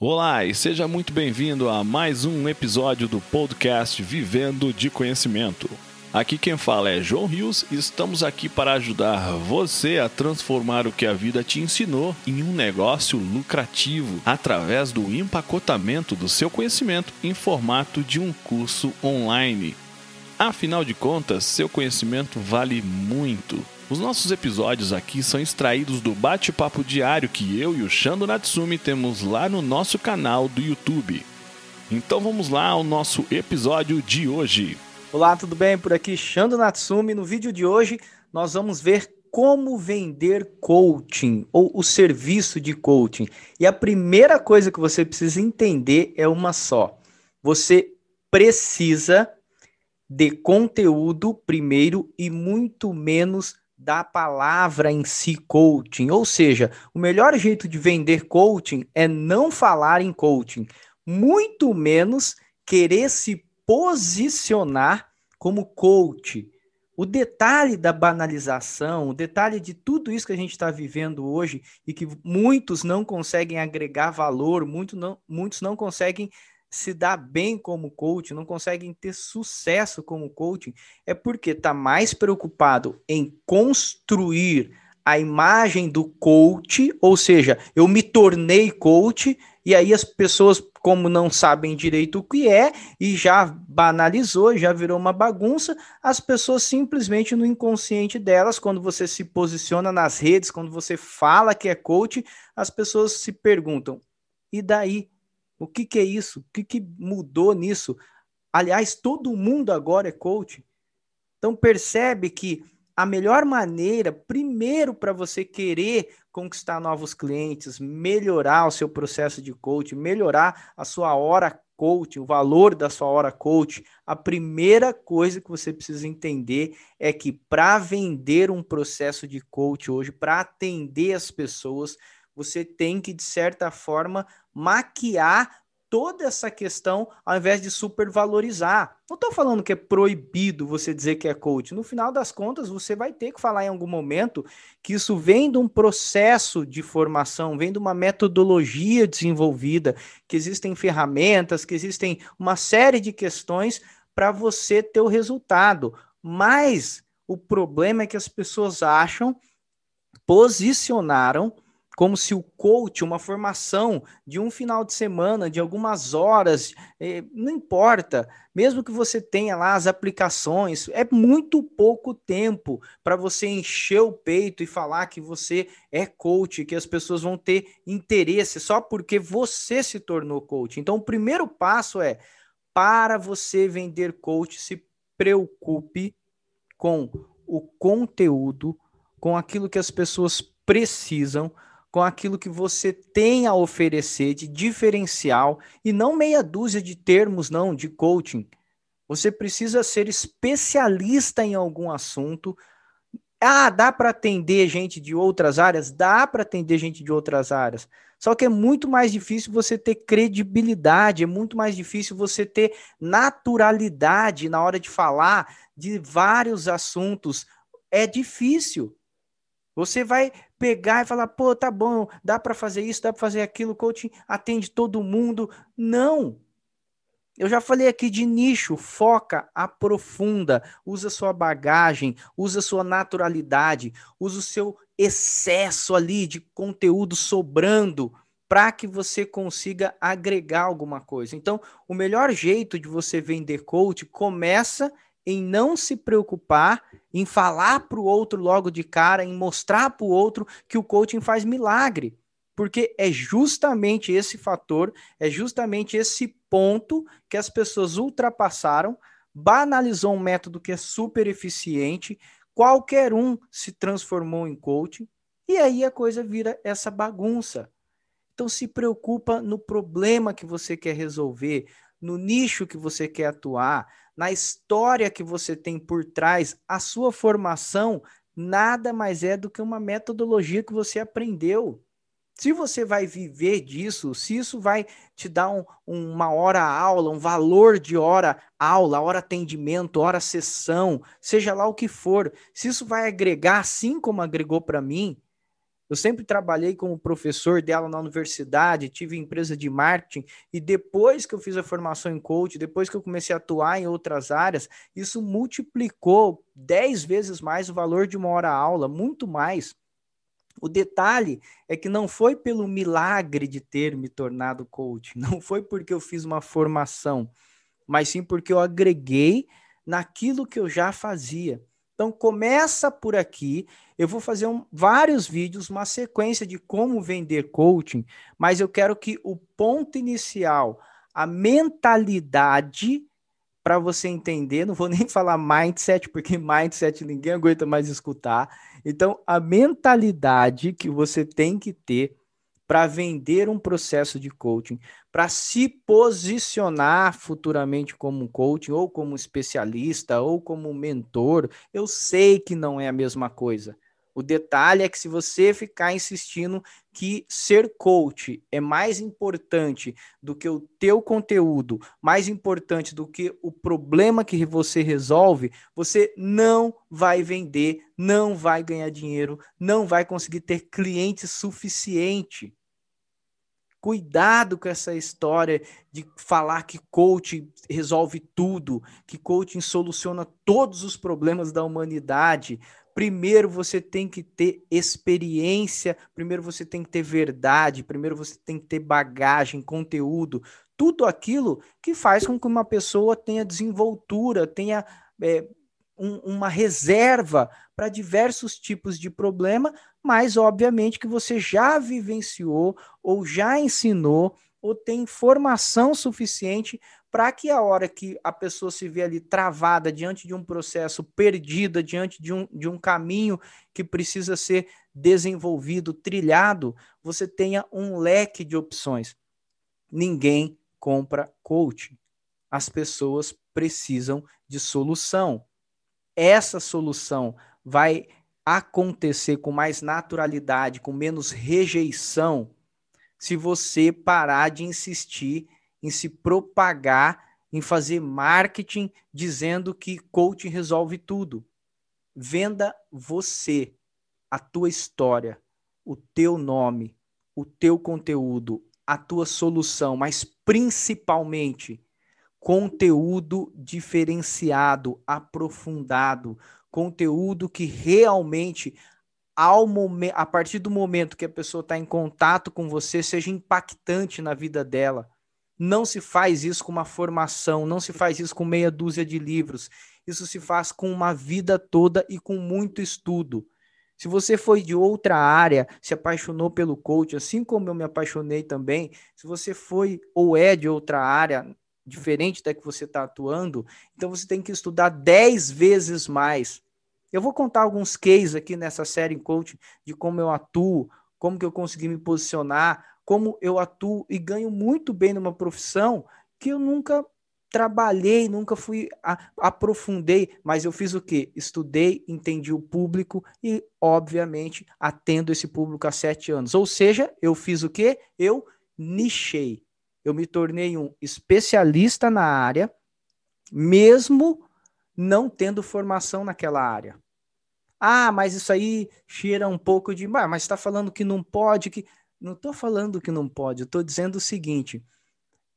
Olá e seja muito bem-vindo a mais um episódio do podcast Vivendo de Conhecimento. Aqui quem fala é João Rios e estamos aqui para ajudar você a transformar o que a vida te ensinou em um negócio lucrativo através do empacotamento do seu conhecimento em formato de um curso online. Afinal de contas, seu conhecimento vale muito. Os nossos episódios aqui são extraídos do bate-papo diário que eu e o Shando Natsumi temos lá no nosso canal do YouTube. Então vamos lá ao nosso episódio de hoje. Olá, tudo bem? Por aqui Shando Natsumi. No vídeo de hoje nós vamos ver como vender coaching ou o serviço de coaching. E a primeira coisa que você precisa entender é uma só. Você precisa de conteúdo primeiro e muito menos da palavra em si coaching. Ou seja, o melhor jeito de vender coaching é não falar em coaching, muito menos querer se posicionar como coach. O detalhe da banalização, o detalhe de tudo isso que a gente está vivendo hoje e que muitos não conseguem agregar valor, muito não, muitos não conseguem se dá bem como coach, não conseguem ter sucesso como coaching, é porque está mais preocupado em construir a imagem do coach, ou seja, eu me tornei coach, e aí as pessoas, como não sabem direito o que é, e já banalizou, já virou uma bagunça, as pessoas simplesmente no inconsciente delas, quando você se posiciona nas redes, quando você fala que é coach, as pessoas se perguntam: e daí? O que, que é isso? O que, que mudou nisso? Aliás, todo mundo agora é coach. Então percebe que a melhor maneira, primeiro, para você querer conquistar novos clientes, melhorar o seu processo de coach, melhorar a sua hora coach, o valor da sua hora coach, a primeira coisa que você precisa entender é que para vender um processo de coach hoje, para atender as pessoas, você tem que, de certa forma, maquiar toda essa questão ao invés de supervalorizar. Não estou falando que é proibido você dizer que é coach. No final das contas, você vai ter que falar em algum momento que isso vem de um processo de formação, vem de uma metodologia desenvolvida, que existem ferramentas, que existem uma série de questões para você ter o resultado. Mas o problema é que as pessoas acham, posicionaram como se o coach, uma formação de um final de semana, de algumas horas, eh, não importa, mesmo que você tenha lá as aplicações, é muito pouco tempo para você encher o peito e falar que você é coach, que as pessoas vão ter interesse só porque você se tornou coach. Então, o primeiro passo é para você vender coach, se preocupe com o conteúdo, com aquilo que as pessoas precisam com aquilo que você tem a oferecer de diferencial e não meia dúzia de termos não de coaching. Você precisa ser especialista em algum assunto. Ah, dá para atender gente de outras áreas? Dá para atender gente de outras áreas. Só que é muito mais difícil você ter credibilidade, é muito mais difícil você ter naturalidade na hora de falar de vários assuntos. É difícil. Você vai pegar e falar, pô, tá bom, dá para fazer isso, dá para fazer aquilo, coaching atende todo mundo. Não. Eu já falei aqui de nicho, foca, aprofunda, usa sua bagagem, usa sua naturalidade, usa o seu excesso ali de conteúdo sobrando para que você consiga agregar alguma coisa. Então, o melhor jeito de você vender coach começa em não se preocupar em falar para o outro logo de cara, em mostrar para o outro que o coaching faz milagre. Porque é justamente esse fator, é justamente esse ponto que as pessoas ultrapassaram, banalizou um método que é super eficiente, qualquer um se transformou em coaching, e aí a coisa vira essa bagunça. Então se preocupa no problema que você quer resolver, no nicho que você quer atuar, na história que você tem por trás, a sua formação nada mais é do que uma metodologia que você aprendeu. Se você vai viver disso, se isso vai te dar um, uma hora aula, um valor de hora aula, hora atendimento, hora sessão, seja lá o que for, se isso vai agregar assim como agregou para mim, Eu sempre trabalhei como professor dela na universidade, tive empresa de marketing, e depois que eu fiz a formação em coach, depois que eu comecei a atuar em outras áreas, isso multiplicou 10 vezes mais o valor de uma hora aula, muito mais. O detalhe é que não foi pelo milagre de ter me tornado coach, não foi porque eu fiz uma formação, mas sim porque eu agreguei naquilo que eu já fazia. Então começa por aqui. Eu vou fazer um, vários vídeos, uma sequência de como vender coaching, mas eu quero que o ponto inicial, a mentalidade para você entender, não vou nem falar mindset, porque mindset ninguém aguenta mais escutar. Então, a mentalidade que você tem que ter para vender um processo de coaching, para se posicionar futuramente como um coaching, ou como especialista, ou como mentor, eu sei que não é a mesma coisa. O detalhe é que se você ficar insistindo que ser coach é mais importante do que o teu conteúdo, mais importante do que o problema que você resolve, você não vai vender, não vai ganhar dinheiro, não vai conseguir ter cliente suficiente. Cuidado com essa história de falar que coaching resolve tudo, que coaching soluciona todos os problemas da humanidade. Primeiro você tem que ter experiência, primeiro você tem que ter verdade, primeiro você tem que ter bagagem, conteúdo, tudo aquilo que faz com que uma pessoa tenha desenvoltura, tenha é, um, uma reserva para diversos tipos de problema, mas obviamente que você já vivenciou ou já ensinou ou tem informação suficiente para que a hora que a pessoa se vê ali travada diante de um processo, perdida diante de um, de um caminho que precisa ser desenvolvido, trilhado, você tenha um leque de opções. Ninguém compra coach. As pessoas precisam de solução essa solução vai acontecer com mais naturalidade, com menos rejeição, se você parar de insistir em se propagar, em fazer marketing dizendo que coaching resolve tudo. Venda você, a tua história, o teu nome, o teu conteúdo, a tua solução, mas principalmente conteúdo diferenciado, aprofundado, conteúdo que realmente ao momento, a partir do momento que a pessoa está em contato com você, seja impactante na vida dela. Não se faz isso com uma formação, não se faz isso com meia dúzia de livros. Isso se faz com uma vida toda e com muito estudo. Se você foi de outra área, se apaixonou pelo coach, assim como eu me apaixonei também, se você foi ou é de outra área, diferente da que você está atuando, então você tem que estudar 10 vezes mais. Eu vou contar alguns cases aqui nessa série em coaching de como eu atuo, como que eu consegui me posicionar, como eu atuo e ganho muito bem numa profissão que eu nunca trabalhei, nunca fui a, aprofundei, mas eu fiz o quê? Estudei, entendi o público e, obviamente, atendo esse público há sete anos. Ou seja, eu fiz o quê? Eu nichei eu me tornei um especialista na área, mesmo não tendo formação naquela área. Ah, mas isso aí cheira um pouco de. Mas está falando que não pode, que. Não estou falando que não pode, estou dizendo o seguinte: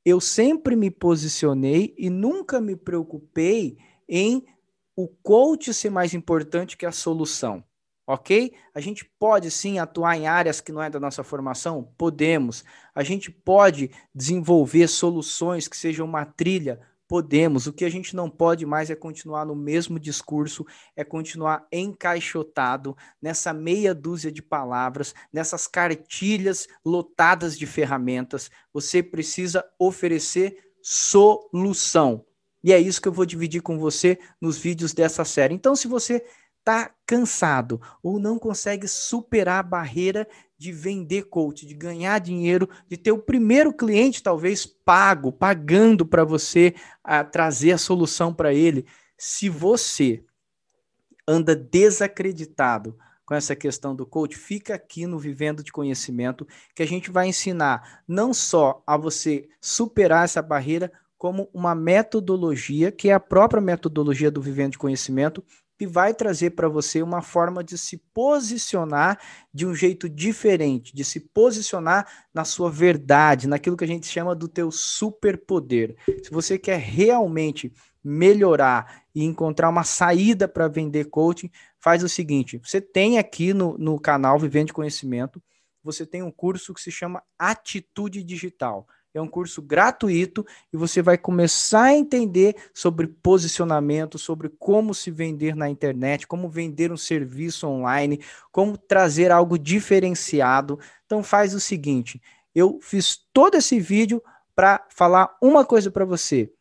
eu sempre me posicionei e nunca me preocupei em o coach ser mais importante que a solução ok? A gente pode sim atuar em áreas que não é da nossa formação? Podemos. A gente pode desenvolver soluções que sejam uma trilha? Podemos. O que a gente não pode mais é continuar no mesmo discurso, é continuar encaixotado nessa meia dúzia de palavras, nessas cartilhas lotadas de ferramentas. Você precisa oferecer solução. E é isso que eu vou dividir com você nos vídeos dessa série. Então, se você está cansado ou não consegue superar a barreira de vender coach, de ganhar dinheiro, de ter o primeiro cliente talvez pago, pagando para você a, trazer a solução para ele. Se você anda desacreditado com essa questão do coach, fica aqui no Vivendo de Conhecimento, que a gente vai ensinar não só a você superar essa barreira, como uma metodologia, que é a própria metodologia do Vivendo de Conhecimento, e vai trazer para você uma forma de se posicionar de um jeito diferente, de se posicionar na sua verdade, naquilo que a gente chama do teu superpoder. Se você quer realmente melhorar e encontrar uma saída para vender coaching, faz o seguinte: você tem aqui no, no canal Vivendo Conhecimento, você tem um curso que se chama Atitude Digital. É um curso gratuito e você vai começar a entender sobre posicionamento, sobre como se vender na internet, como vender um serviço online, como trazer algo diferenciado. Então faz o seguinte, eu fiz todo esse vídeo para falar uma coisa para você.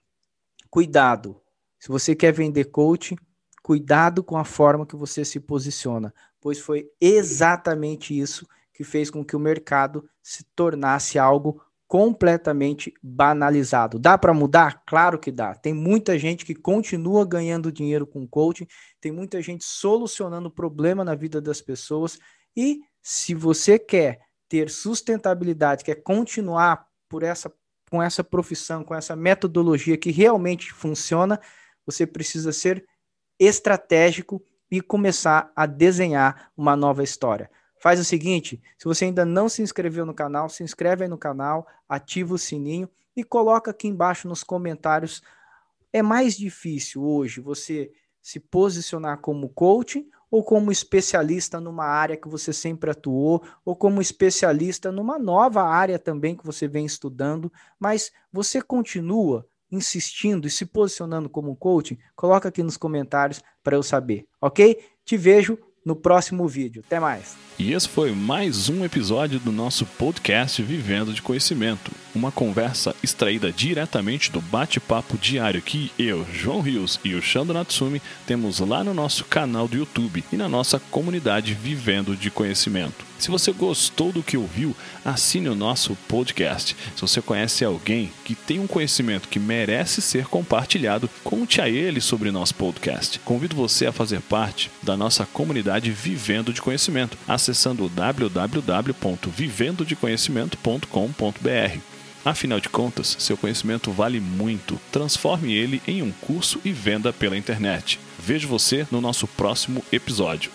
Cuidado. Se você quer vender coaching, cuidado com a forma que você se posiciona, pois foi exatamente isso que fez com que o mercado se tornasse algo completamente banalizado. Dá para mudar? Claro que dá. Tem muita gente que continua ganhando dinheiro com coaching, tem muita gente solucionando problema na vida das pessoas e se você quer ter sustentabilidade, quer continuar por essa com essa profissão, com essa metodologia que realmente funciona, você precisa ser estratégico e começar a desenhar uma nova história. Faz o seguinte, se você ainda não se inscreveu no canal, se inscreve aí no canal, ativa o sininho e coloca aqui embaixo nos comentários. É mais difícil hoje você se posicionar como coach ou como especialista numa área que você sempre atuou, ou como especialista numa nova área também que você vem estudando, mas você continua insistindo e se posicionando como coach? Coloca aqui nos comentários para eu saber, ok? Te vejo no próximo vídeo. Até mais. E esse foi mais um episódio do nosso podcast Vivendo de Conhecimento, uma conversa extraída diretamente do bate-papo diário que eu, João Rios e o Shando Natsumi temos lá no nosso canal do YouTube e na nossa comunidade Vivendo de Conhecimento. Se você gostou do que ouviu, assine o nosso podcast. Se você conhece alguém que tem um conhecimento que merece ser compartilhado, conte a ele sobre nosso podcast. Convido você a fazer parte da nossa comunidade Vivendo de Conhecimento, acessando www.vivendodeconhecimento.com.br. Afinal de contas, seu conhecimento vale muito. Transforme ele em um curso e venda pela internet. Vejo você no nosso próximo episódio.